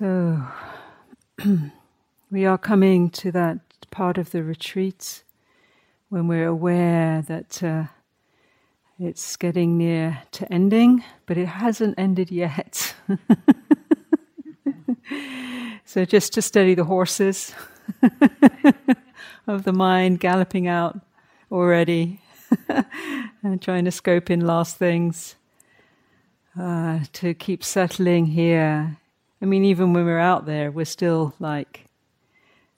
So, we are coming to that part of the retreat when we're aware that uh, it's getting near to ending, but it hasn't ended yet. so, just to steady the horses of the mind galloping out already and trying to scope in last things, uh, to keep settling here I mean, even when we're out there, we're still like,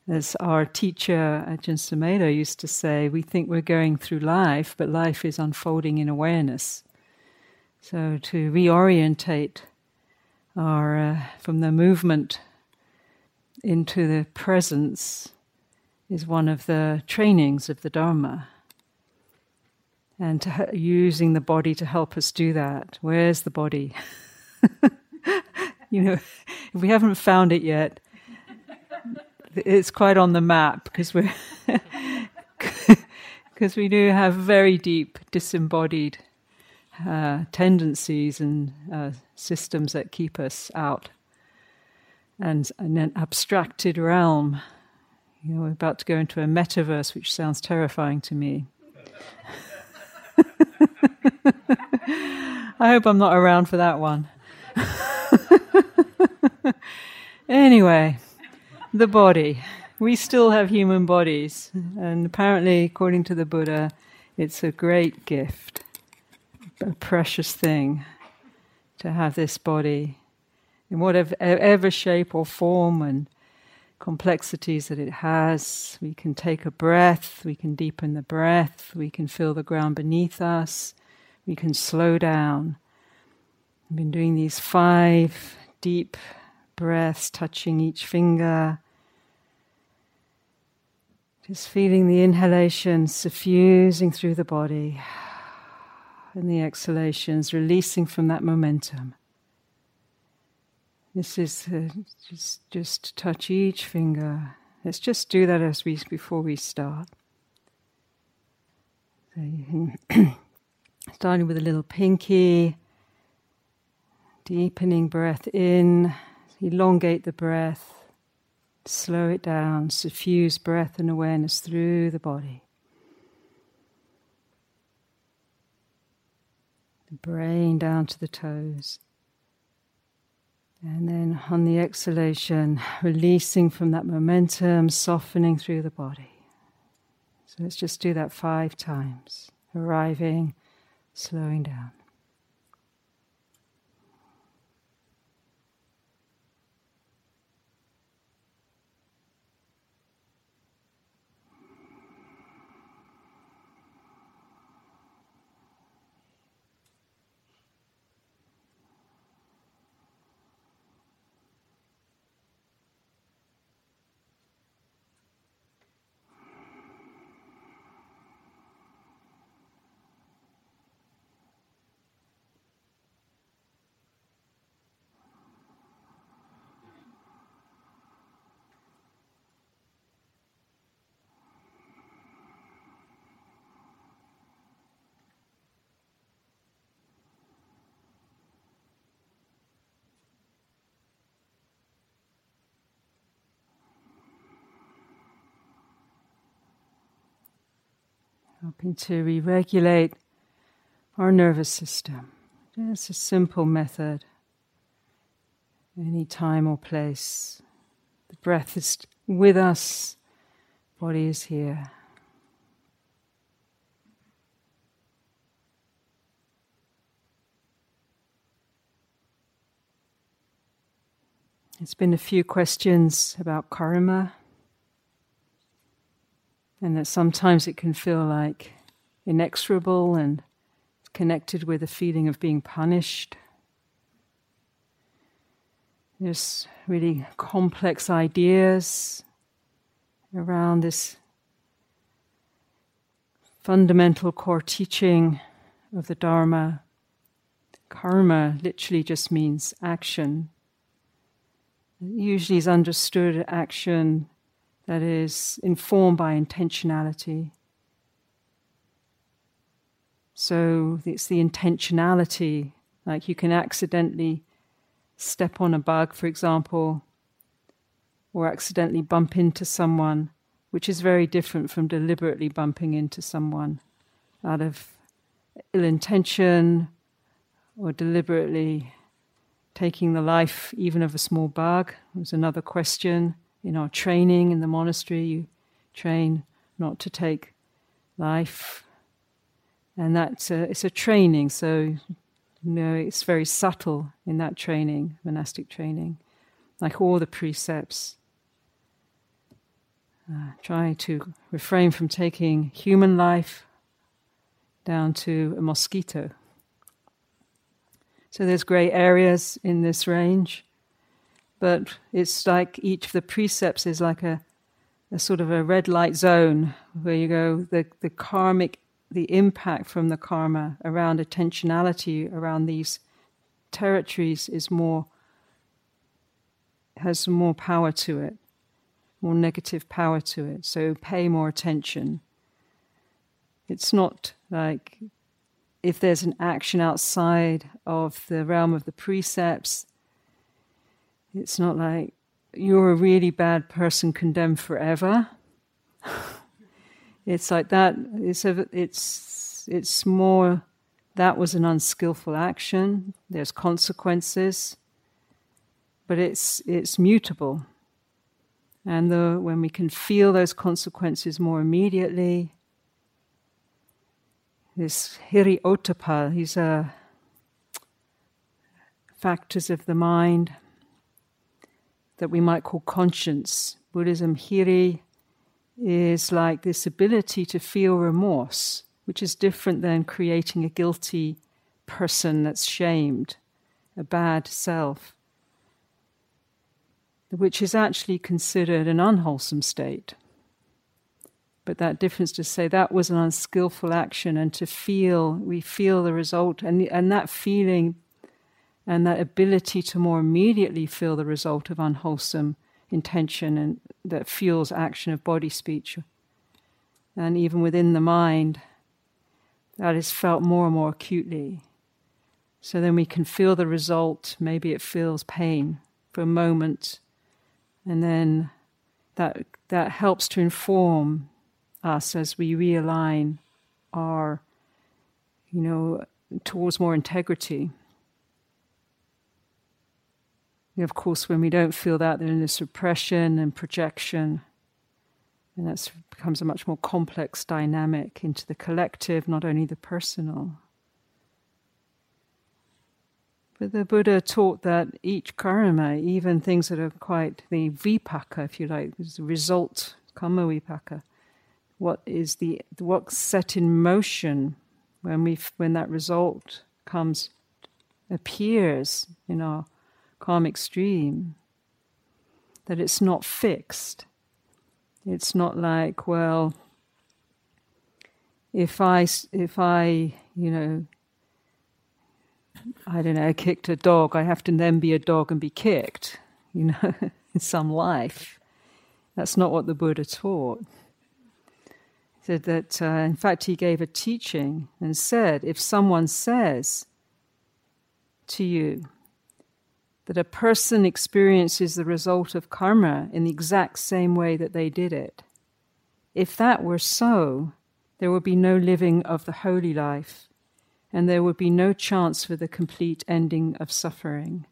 as our teacher Ajahn Sumedho used to say, we think we're going through life, but life is unfolding in awareness. So to reorientate our uh, from the movement into the presence is one of the trainings of the Dharma. And ha- using the body to help us do that. Where's the body? you know, if we haven't found it yet, it's quite on the map because we're because we do have very deep disembodied uh, tendencies and uh, systems that keep us out, and, and an abstracted realm. You know, we're about to go into a metaverse, which sounds terrifying to me. I hope I'm not around for that one. Anyway, the body. We still have human bodies, and apparently, according to the Buddha, it's a great gift, a precious thing to have this body in whatever shape or form and complexities that it has. We can take a breath, we can deepen the breath, we can feel the ground beneath us, we can slow down. I've been doing these five deep breaths, touching each finger. Just feeling the inhalation suffusing through the body, and the exhalations releasing from that momentum. This is uh, just just touch each finger. Let's just do that as we before we start. So you can starting with a little pinky, deepening breath in, elongate the breath, slow it down, suffuse breath and awareness through the body. The brain down to the toes. And then on the exhalation, releasing from that momentum, softening through the body. So let's just do that five times, arriving, slowing down. Helping to re regulate our nervous system. It's a simple method, any time or place. The breath is with us, body is here. It's been a few questions about karma and that sometimes it can feel like inexorable and connected with a feeling of being punished. There's really complex ideas around this fundamental core teaching of the Dharma. Karma literally just means action. It usually is understood action that is informed by intentionality. So it's the intentionality, like you can accidentally step on a bug, for example, or accidentally bump into someone, which is very different from deliberately bumping into someone out of ill intention or deliberately taking the life even of a small bug. Was another question in our training in the monastery. You train not to take life, and that's a, it's a training. So you know it's very subtle in that training, monastic training, like all the precepts. Uh, try to refrain from taking human life down to a mosquito. So there's grey areas in this range, but it's like each of the precepts is like a, a sort of a red light zone where you go the, the karmic the impact from the karma around attentionality around these territories is more has more power to it, more negative power to it. So pay more attention. It's not like if there's an action outside of the realm of the precepts, it's not like you're a really bad person condemned forever. it's like that. It's a, it's it's more that was an unskillful action. There's consequences, but it's it's mutable. And the, when we can feel those consequences more immediately, this Hiri Ottappa, these are factors of the mind that we might call conscience. Buddhism, Hiri, is like this ability to feel remorse, which is different than creating a guilty person that's shamed, a bad self, which is actually considered an unwholesome state. But that difference to say that was an unskillful action and to feel, we feel the result, and, and that feeling and that ability to more immediately feel the result of unwholesome intention and that fuels action of body speech. And even within the mind, that is felt more and more acutely. So then we can feel the result. Maybe it feels pain for a moment, and then that that helps to inform us as we realign our, you know, towards more integrity. Of course, when we don't feel that, then there's suppression and projection. And that becomes a much more complex dynamic into the collective, not only the personal. But the Buddha taught that each karma, even things that are quite the vipaka, if you like, is the result, karma vipaka, what is the what's set in motion when we when that result comes appears in our karmic stream that it's not fixed. It's not like well if i if i you know i don't know I kicked a dog i have to then be a dog and be kicked you know in some life. That's not what the buddha taught. Said that, uh, in fact, he gave a teaching and said, if someone says to you that a person experiences the result of karma in the exact same way that they did it, if that were so, there would be no living of the holy life, and there would be no chance for the complete ending of suffering.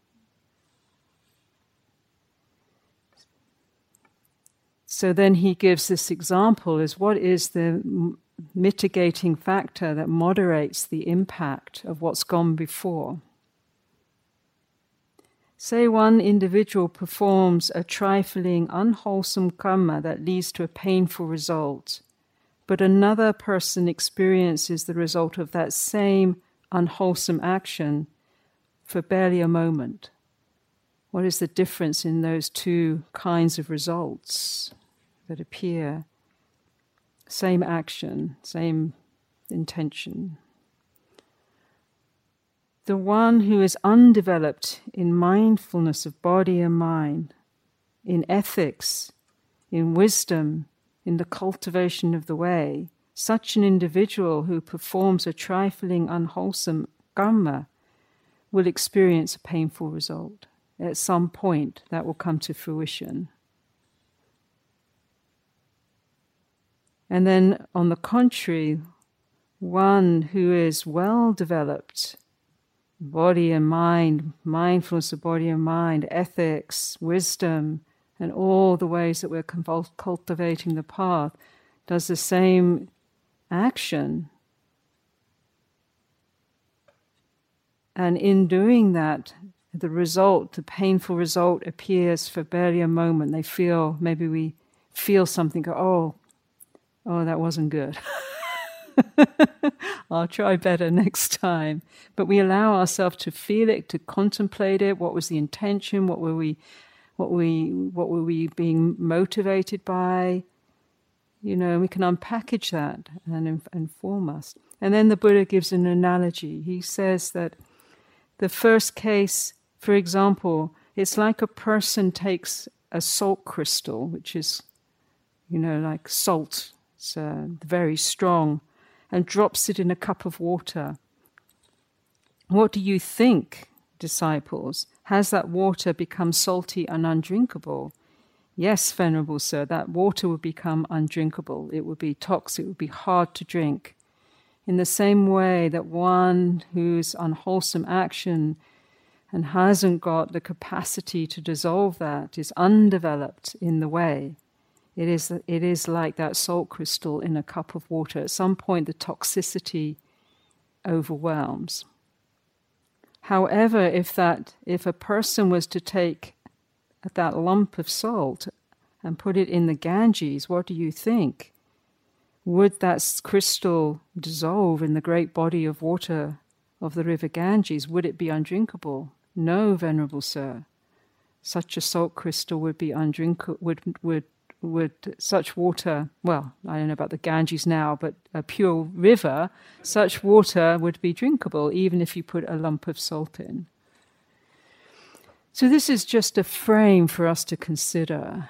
So then he gives this example as what is the mitigating factor that moderates the impact of what's gone before. Say one individual performs a trifling, unwholesome karma that leads to a painful result, but another person experiences the result of that same unwholesome action for barely a moment. What is the difference in those two kinds of results? that appear. Same action, same intention the one who is undeveloped in mindfulness of body and mind, in ethics, in wisdom, in the cultivation of the way, such an individual who performs a trifling, unwholesome karma will experience a painful result. At some point, that will come to fruition. And then, on the contrary, one who is well developed body and mind, mindfulness of body and mind, ethics, wisdom, and all the ways that we're cultivating the path, does the same action. And in doing that, the result, the painful result, appears for barely a moment. They feel, maybe we feel something, go, oh, oh, that wasn't good. I'll try better next time. But we allow ourselves to feel it, to contemplate it. What was the intention? What were we, what we, what were we being motivated by? You know, we can unpackage that and inform us. And then the Buddha gives an analogy. He says that the first case, for example, it's like a person takes a salt crystal, which is, you know, like salt, it's uh, very strong, and drops it in a cup of water. What do you think, disciples? Has that water become salty and undrinkable? Yes, Venerable Sir, that water would become undrinkable. It would be toxic, it would be hard to drink. In the same way that one whose unwholesome action and hasn't got the capacity to dissolve that is undeveloped in the way, it is, it is like that salt crystal in a cup of water. At some point, the toxicity overwhelms. However, if, that, if a person was to take that lump of salt and put it in the Ganges, what do you think? Would that crystal dissolve in the great body of water of the river Ganges? Would it be undrinkable? No, Venerable Sir. Such a salt crystal would be undrinkable, would, would would such water, well, I don't know about the Ganges now, but a pure river, such water would be drinkable even if you put a lump of salt in. So this is just a frame for us to consider,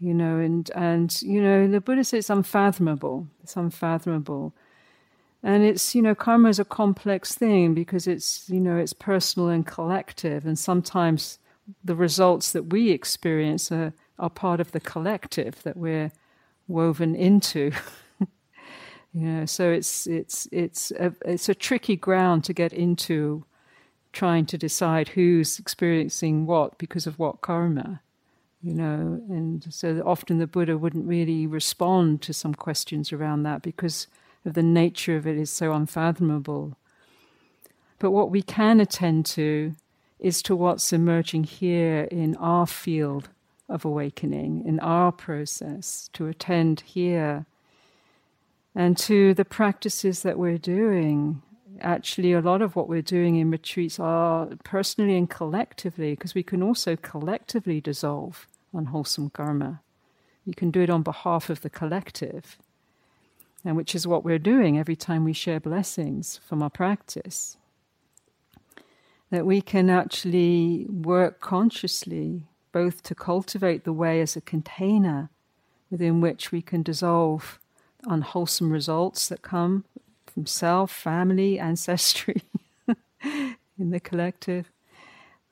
you know, and, and you know, the Buddha says it's unfathomable. It's unfathomable. And it's, you know, karma is a complex thing because it's, you know, it's personal and collective, and sometimes the results that we experience are are part of the collective that we're woven into. you know, so it's it's it's a, it's a tricky ground to get into, trying to decide who's experiencing what because of what karma. You know, and so often the Buddha wouldn't really respond to some questions around that because of the nature of it is so unfathomable. But what we can attend to is to what's emerging here in our field of awakening in our process, to attend here, and to the practices that we're doing. Actually, a lot of what we're doing in retreats are personally and collectively, because we can also collectively dissolve unwholesome karma. You can do it on behalf of the collective, and which is what we're doing every time we share blessings from our practice. That we can actually work consciously both to cultivate the way as a container within which we can dissolve unwholesome results that come from self, family, ancestry in the collective.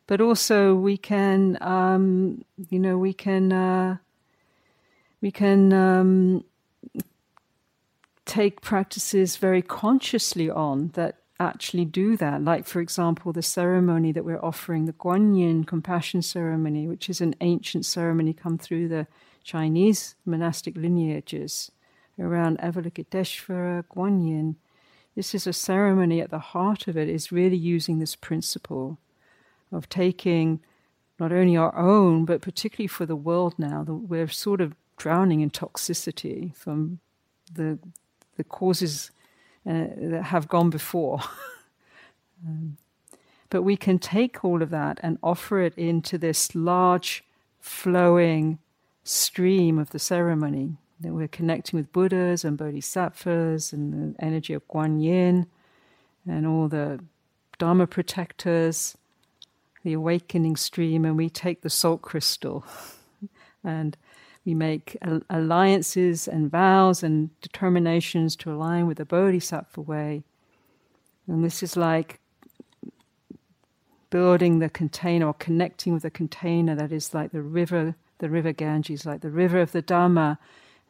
But also, we can, um, you know, we can, uh, we can um, take practices very consciously on that actually do that. Like, for example, the ceremony that we're offering, the Guanyin compassion ceremony, which is an ancient ceremony come through the Chinese monastic lineages around Avalokiteshvara, Guanyin. This is a ceremony at the heart of it is really using this principle of taking not only our own, but particularly for the world now, that we're sort of drowning in toxicity from the the causes uh, that have gone before. um, but we can take all of that and offer it into this large, flowing stream of the ceremony. That we're connecting with Buddhas and Bodhisattvas and the energy of Guan Yin and all the Dharma protectors, the awakening stream, and we take the salt crystal and we make alliances and vows and determinations to align with the Bodhisattva way. And this is like building the container or connecting with the container that is like the river, the river Ganges, like the river of the Dhamma.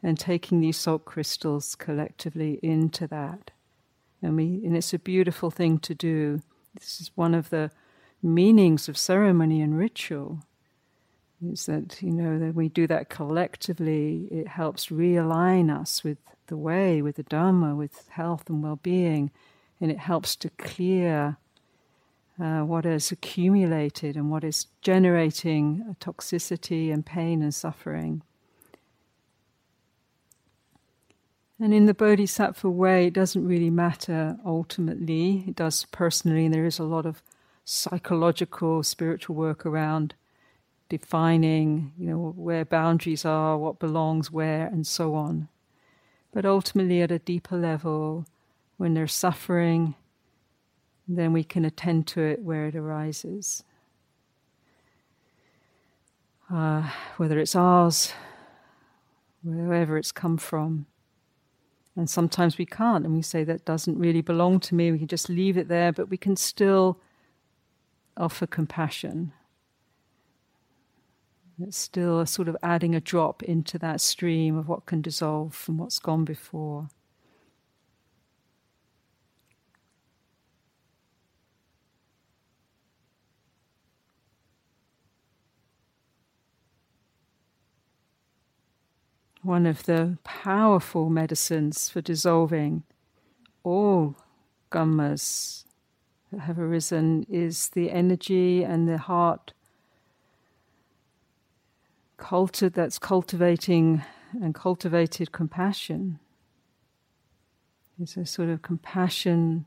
and taking these salt crystals collectively into that. And, we, and it's a beautiful thing to do. This is one of the meanings of ceremony and ritual. Is that, you know, that we do that collectively, it helps realign us with the way, with the dharma with health and well being, and it helps to clear uh, what has accumulated and what is generating toxicity and pain and suffering. And in the Bodhisattva way, it doesn't really matter ultimately. It does personally, and there is a lot of psychological, spiritual work around defining, you know, where boundaries are, what belongs where, and so on. But ultimately, at a deeper level, when there's suffering, then we can attend to it where it arises. Uh, whether it's ours, wherever it's come from. And sometimes we can't, and we say that doesn't really belong to me. We can just leave it there, but we can still offer compassion. It's still sort of adding a drop into that stream of what can dissolve from what's gone before. one of the powerful medicines for dissolving all kammas that have arisen is the energy and the heart culti- that's cultivating and cultivated compassion. It's a sort of compassion,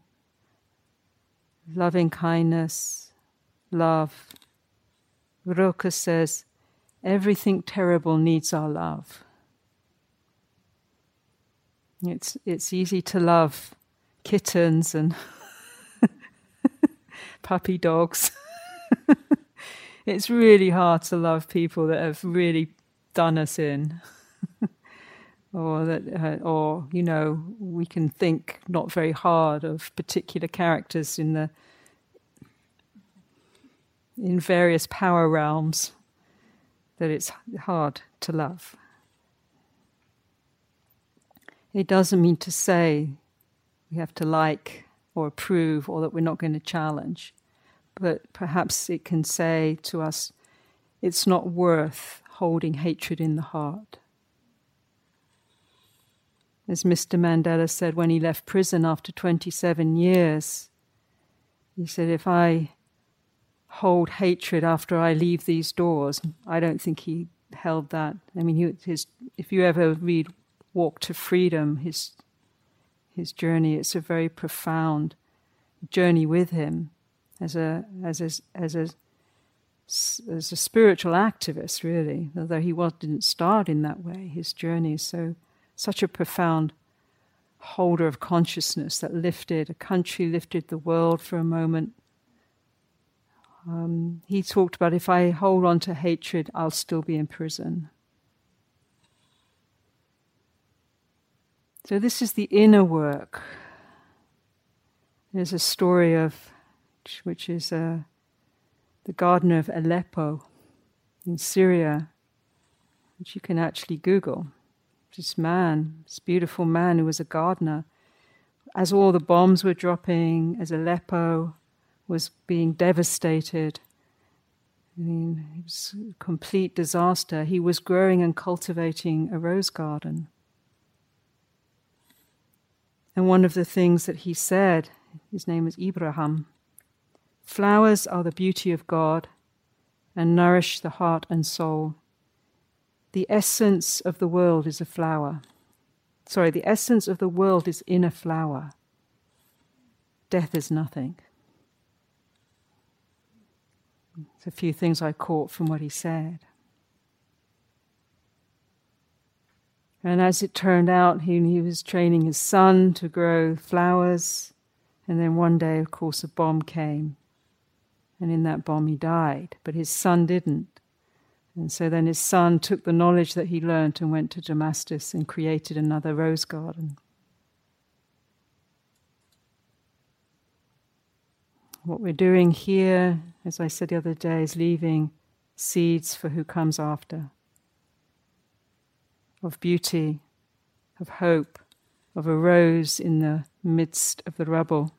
loving kindness, love. Rilke says, everything terrible needs our love. It's it's easy to love kittens and puppy dogs. it's really hard to love people that have really done us in. or that uh, or you know we can think not very hard of particular characters in the in various power realms that it's hard to love it doesn't mean to say we have to like or approve or that we're not going to challenge. But perhaps it can say to us, it's not worth holding hatred in the heart. As Mr. Mandela said when he left prison after 27 years, he said, If I hold hatred after I leave these doors, I don't think he held that. I mean, his, if you ever read walk to freedom, his his journey. It's a very profound journey with him as a as a as a as a spiritual activist, really. Although he was, didn't start in that way, his journey is so such a profound holder of consciousness that lifted a country, lifted the world for a moment. Um, he talked about if I hold on to hatred, I'll still be in prison. So, this is the inner work. There's a story of, which is uh, the gardener of Aleppo in Syria, which you can actually Google. This man, this beautiful man who was a gardener, as all the bombs were dropping, as Aleppo was being devastated, I mean, it was a complete disaster. He was growing and cultivating a rose garden. And one of the things that he said, his name is Ibrahim flowers are the beauty of God and nourish the heart and soul. The essence of the world is a flower. Sorry, the essence of the world is in a flower. Death is nothing. It's a few things I caught from what he said. And as it turned out, he, he was training his son to grow flowers. And then one day, of course, a bomb came. And in that bomb, he died. But his son didn't. And so then his son took the knowledge that he learnt and went to Damascus and created another rose garden. What we're doing here, as I said the other day, is leaving seeds for who comes after of beauty, of hope, of a rose in the midst of the rubble.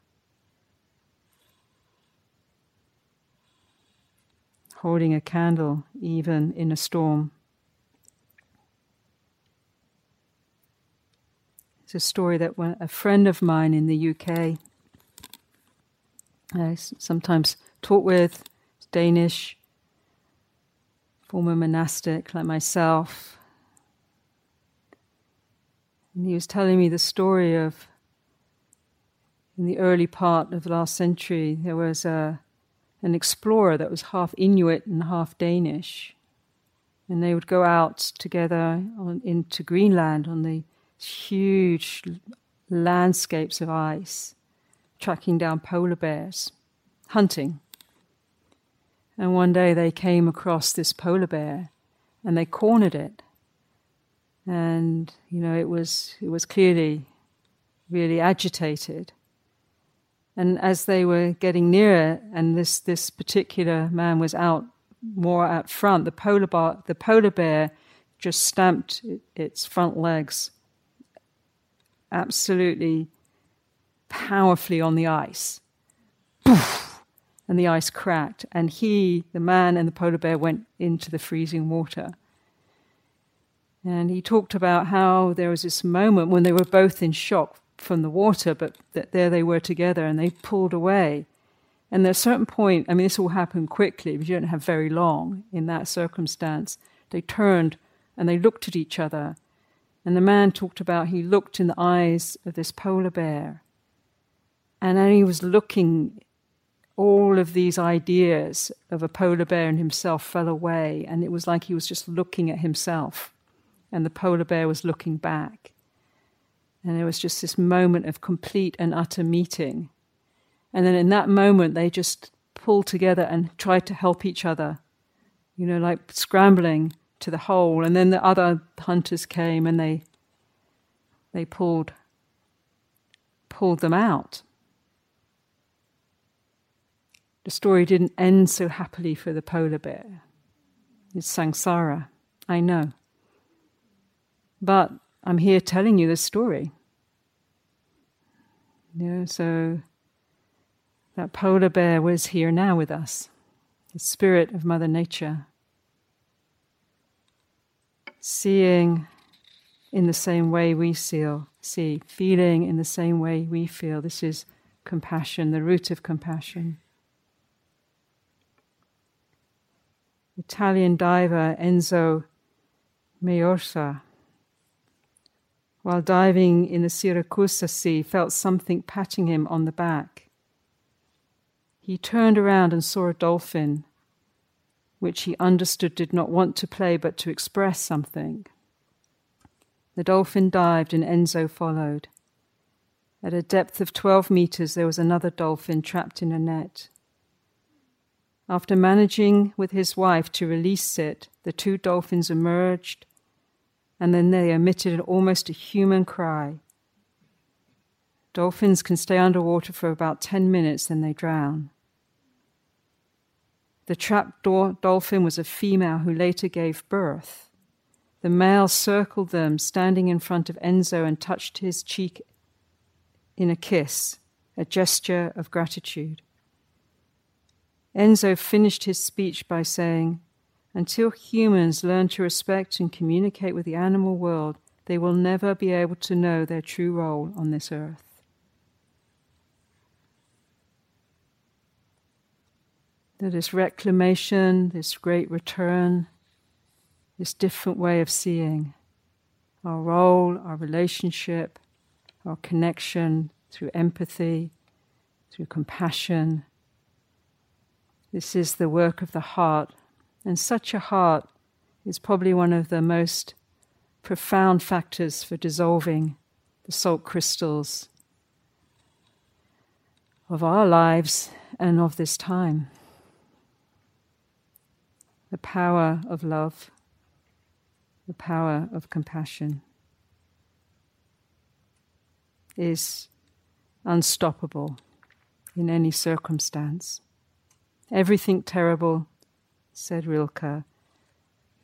Holding a candle even in a storm. It's a story that a friend of mine in the UK I uh, sometimes taught with, Danish, former monastic like myself. And he was telling me the story of in the early part of the last century, there was a, an explorer that was half Inuit and half Danish. And they would go out together on, into Greenland on the huge landscapes of ice, tracking down polar bears, hunting. And one day they came across this polar bear and they cornered it. And, you know, it was, it was clearly really agitated. And as they were getting nearer, and this, this particular man was out more out front, the polar, bar, the polar bear just stamped its front legs absolutely powerfully on the ice. Poof! And the ice cracked, and he, the man, and the polar bear went into the freezing water. And he talked about how there was this moment when they were both in shock from the water, but that there they were together and they pulled away. And at a certain point, I mean, this all happened quickly, but you don't have very long in that circumstance. They turned and they looked at each other and the man talked about he looked in the eyes of this polar bear. And then he was looking, all of these ideas of a polar bear and himself fell away. And it was like he was just looking at himself. And the polar bear was looking back. And there was just this moment of complete and utter meeting. And then in that moment, they just pulled together and tried to help each other, you know, like scrambling to the hole. And then the other hunters came and they they pulled pulled them out. The story didn't end so happily for the polar bear. It's samsara, I know. But I'm here telling you this story. Yeah, so that polar bear was here now with us, the spirit of Mother Nature seeing in the same way we see, see, feeling in the same way we feel. This is compassion, the root of compassion. Italian diver Enzo Maiorca, while diving in the Siracusa Sea, felt something patting him on the back. He turned around and saw a dolphin which he understood did not want to play but to express something. The dolphin dived and Enzo followed. At a depth of 12 meters, there was another dolphin trapped in a net. After managing with his wife to release it, the two dolphins emerged and then they emitted an almost a human cry. Dolphins can stay underwater for about 10 minutes, then they drown. The trapped dolphin was a female who later gave birth. The male circled them, standing in front of Enzo, and touched his cheek in a kiss, a gesture of gratitude. Enzo finished his speech by saying, Until humans learn to respect and communicate with the animal world, they will never be able to know their true role on this earth. this reclamation, this great return, this different way of seeing our role, our relationship, our connection through empathy, through compassion. This is the work of the heart, and such a heart is probably one of the most profound factors for dissolving the salt crystals of our lives and of this time the power of love, the power of compassion is unstoppable in any circumstance. Everything terrible, said Rilke,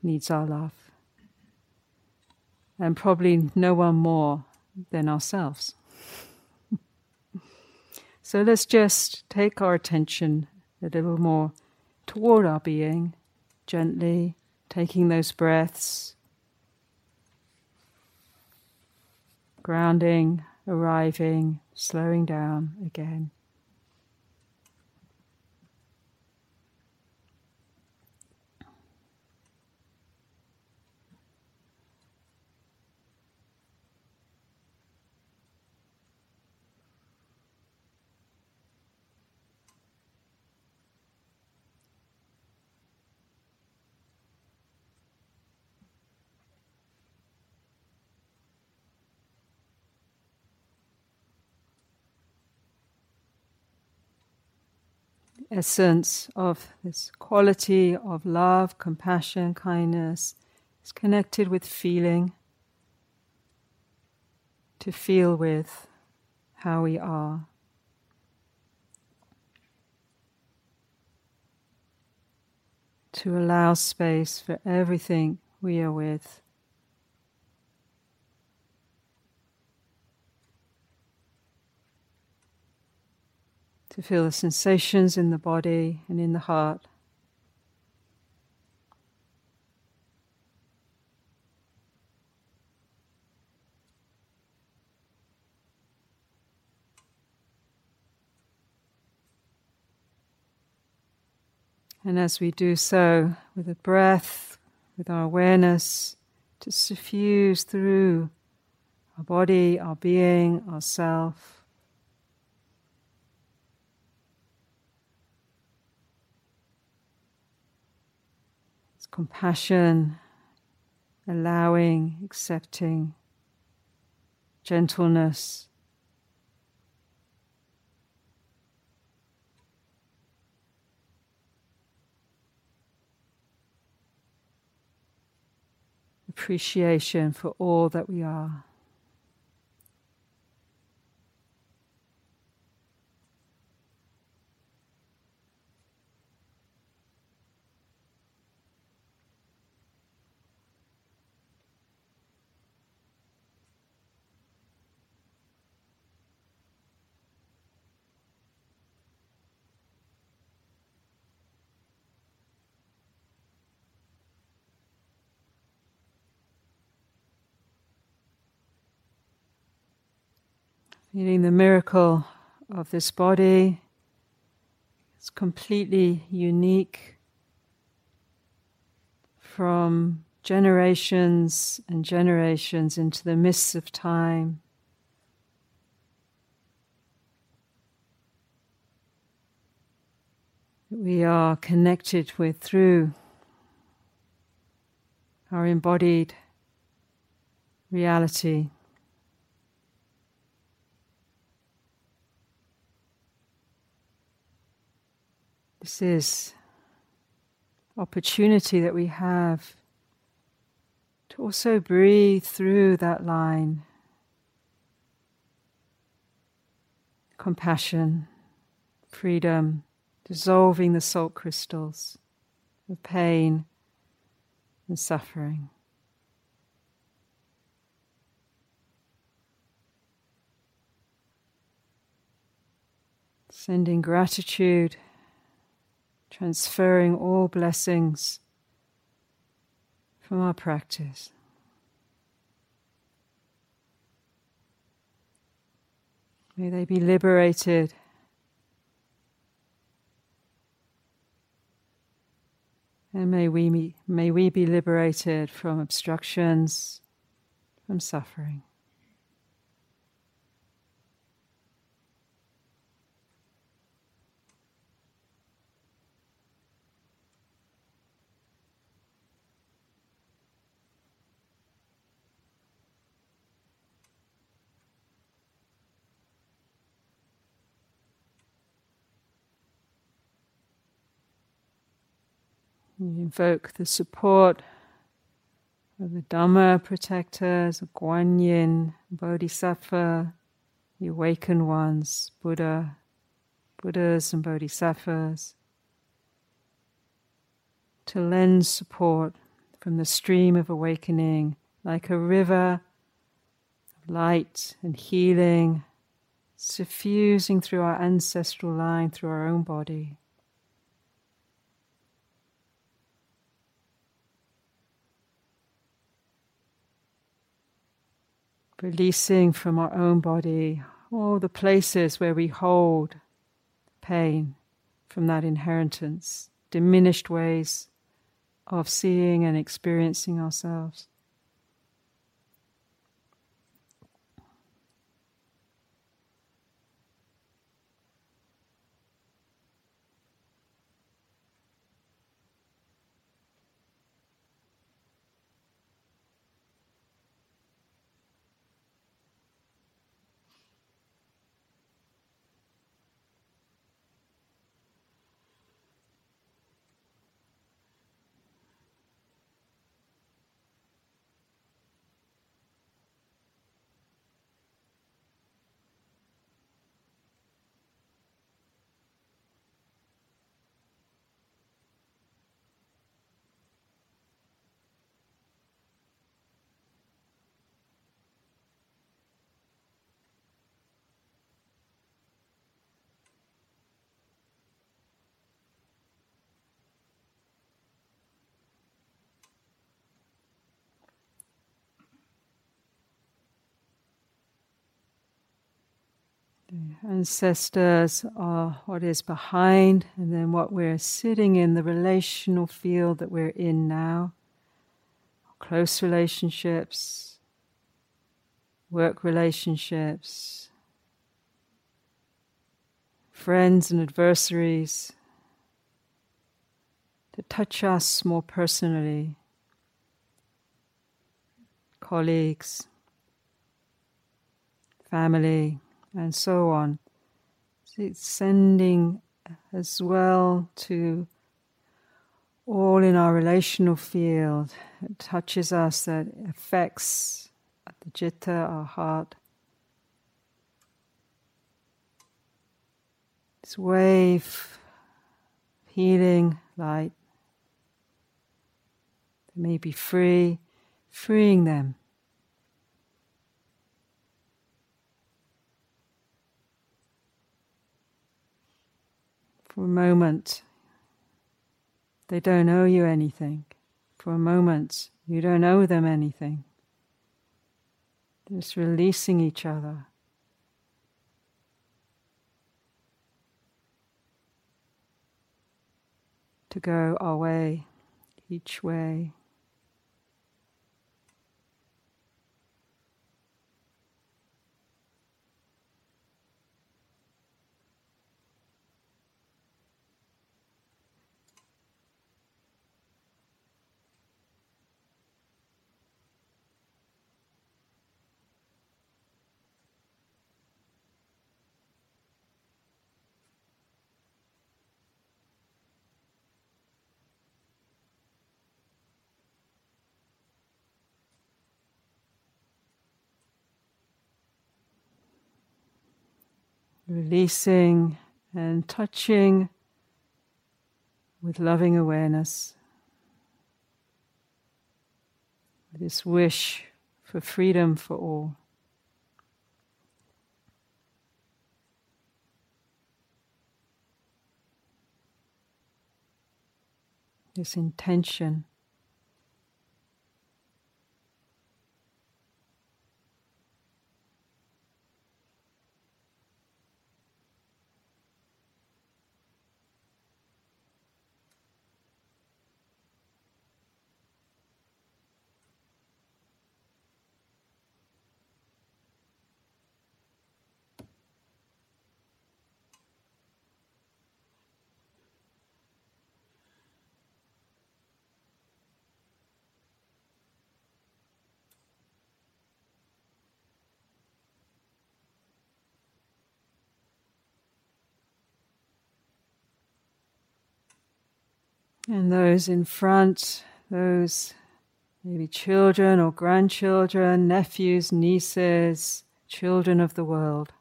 needs our love. and probably no one more than ourselves. so let's just take our attention a little more toward our being, gently taking those breaths, grounding, arriving, slowing down again. Essence of this quality of love, compassion, kindness is connected with feeling, to feel with how we are. To allow space for everything we are with. To feel the sensations in the body and in the heart. And as we do so, with a breath, with our awareness, to suffuse through our body, our being, our compassion, allowing, accepting, gentleness. Appreciation for all that we are. Feeling the miracle of this body. It's completely unique from generations and generations into the mists of time. We are connected with through our embodied reality. This is opportunity that we have to also breathe through that line. Compassion, freedom, dissolving the salt crystals of pain and suffering. Sending gratitude transferring all blessings from our practice. May they be liberated. And may we, may we be liberated from obstructions, from suffering. Invoke the support of the Dhamma protectors, Guan Yin, Bodhisattva, the awakened ones, Buddha, Buddhas and Bodhisattvas, to lend support from the stream of awakening like a river of light and healing suffusing through our ancestral line, through our own body. Releasing from our own body all the places where we hold pain from that inheritance, diminished ways of seeing and experiencing ourselves. Ancestors are what is behind, and then what we're sitting in, the relational field that we're in now. Close relationships, work relationships, friends and adversaries to touch us more personally, colleagues, family and so on. It's sending as well to all in our relational field. It touches us, that affects the citta, our heart. This wave, of healing, light, they may be free, freeing them. For a moment, they don't owe you anything. For a moment, you don't owe them anything. Just releasing each other. To go our way, each way. Releasing and touching with loving awareness. This wish for freedom for all. This intention. And those in front, those maybe children or grandchildren, nephews, nieces, children of the world.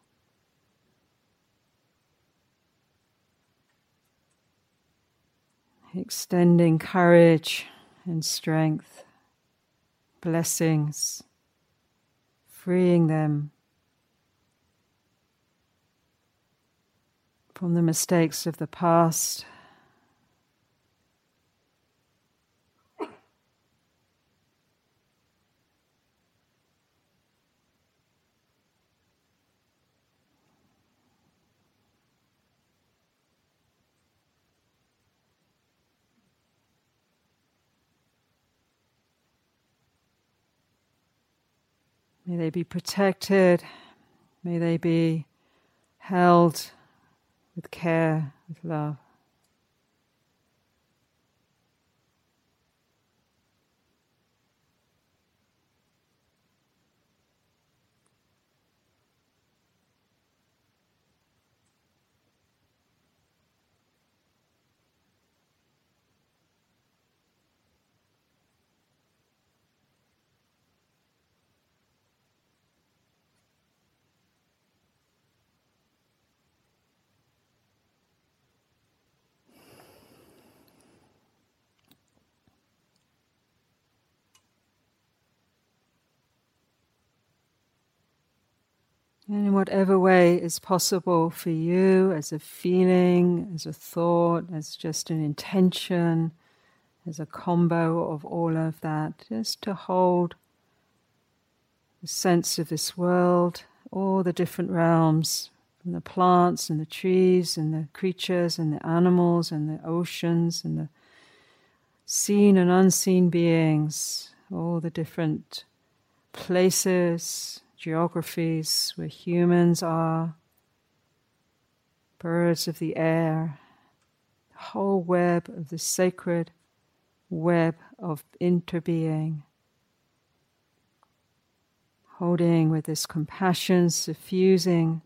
Extending courage and strength blessings, freeing them from the mistakes of the past. May they be protected. May they be held with care, with love. And in whatever way is possible for you, as a feeling, as a thought, as just an intention, as a combo of all of that, just to hold the sense of this world, all the different realms, from the plants and the trees and the creatures and the animals and the oceans and the seen and unseen beings, all the different places, geographies where humans are, birds of the air, the whole web of the sacred web of interbeing. Holding with this compassion, suffusing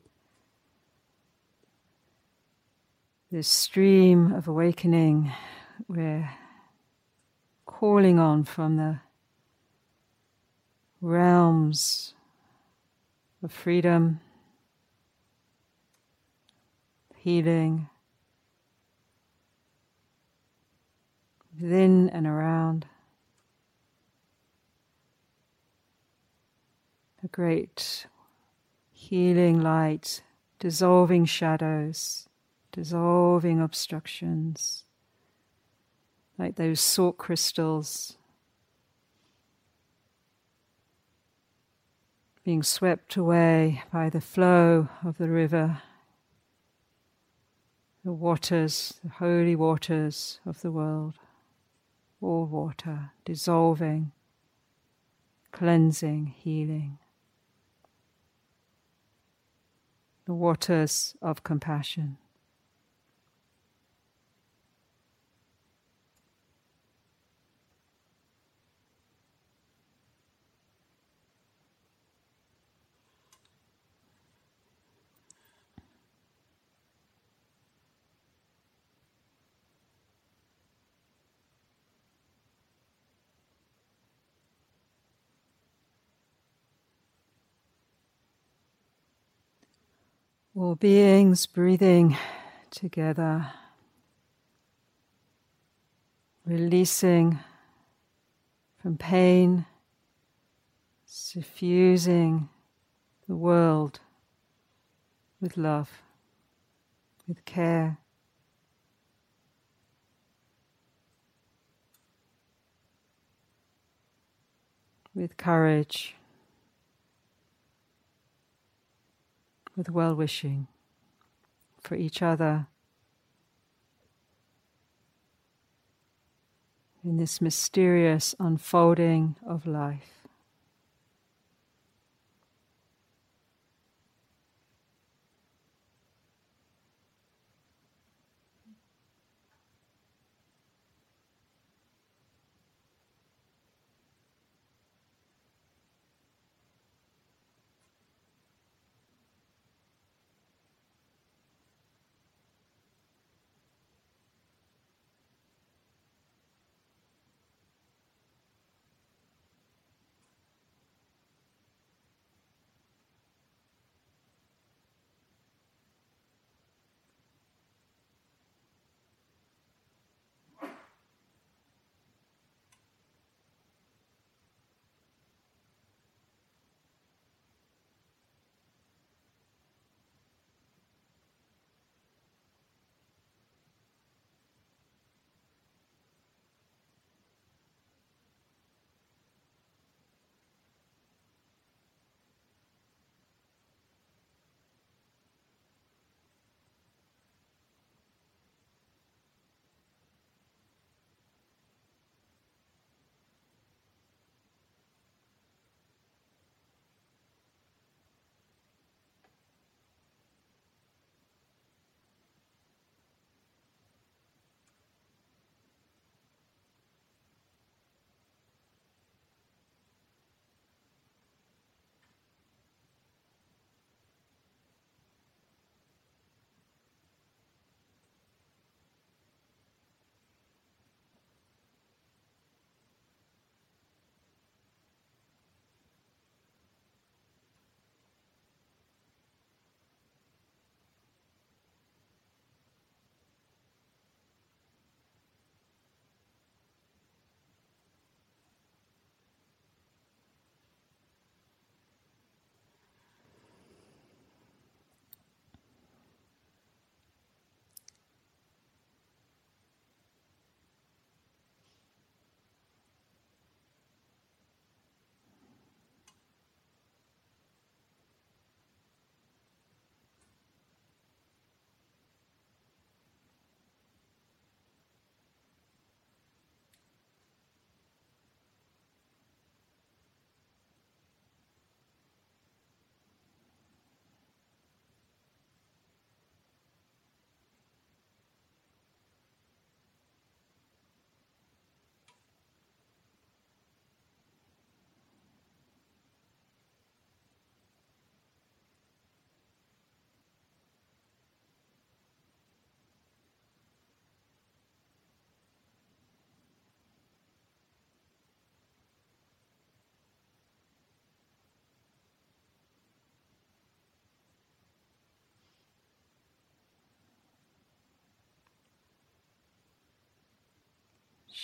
this stream of awakening we're calling on from the realms of freedom, healing, within and around. A great healing light, dissolving shadows, dissolving obstructions, like those salt crystals being swept away by the flow of the river, the waters, the holy waters of the world, all water dissolving, cleansing, healing. The waters of compassion. All beings breathing together, releasing from pain, suffusing the world with love, with care. With courage. With well wishing for each other in this mysterious unfolding of life.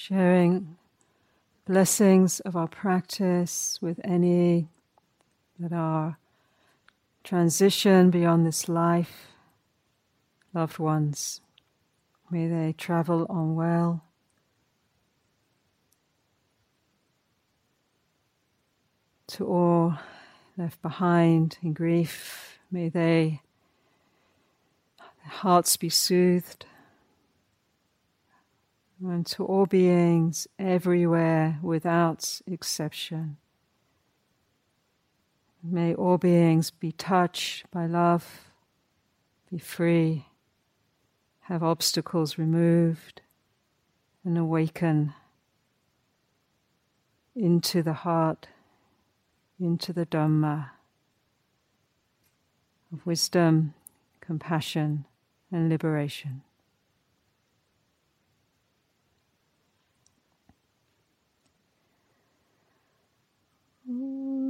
Sharing blessings of our practice with any that are transition beyond this life, loved ones. May they travel on well. To all left behind in grief, may they their hearts be soothed. And to all beings everywhere without exception. May all beings be touched by love, be free, have obstacles removed, and awaken into the heart, into the Dhamma of wisdom, compassion, and liberation. Mm.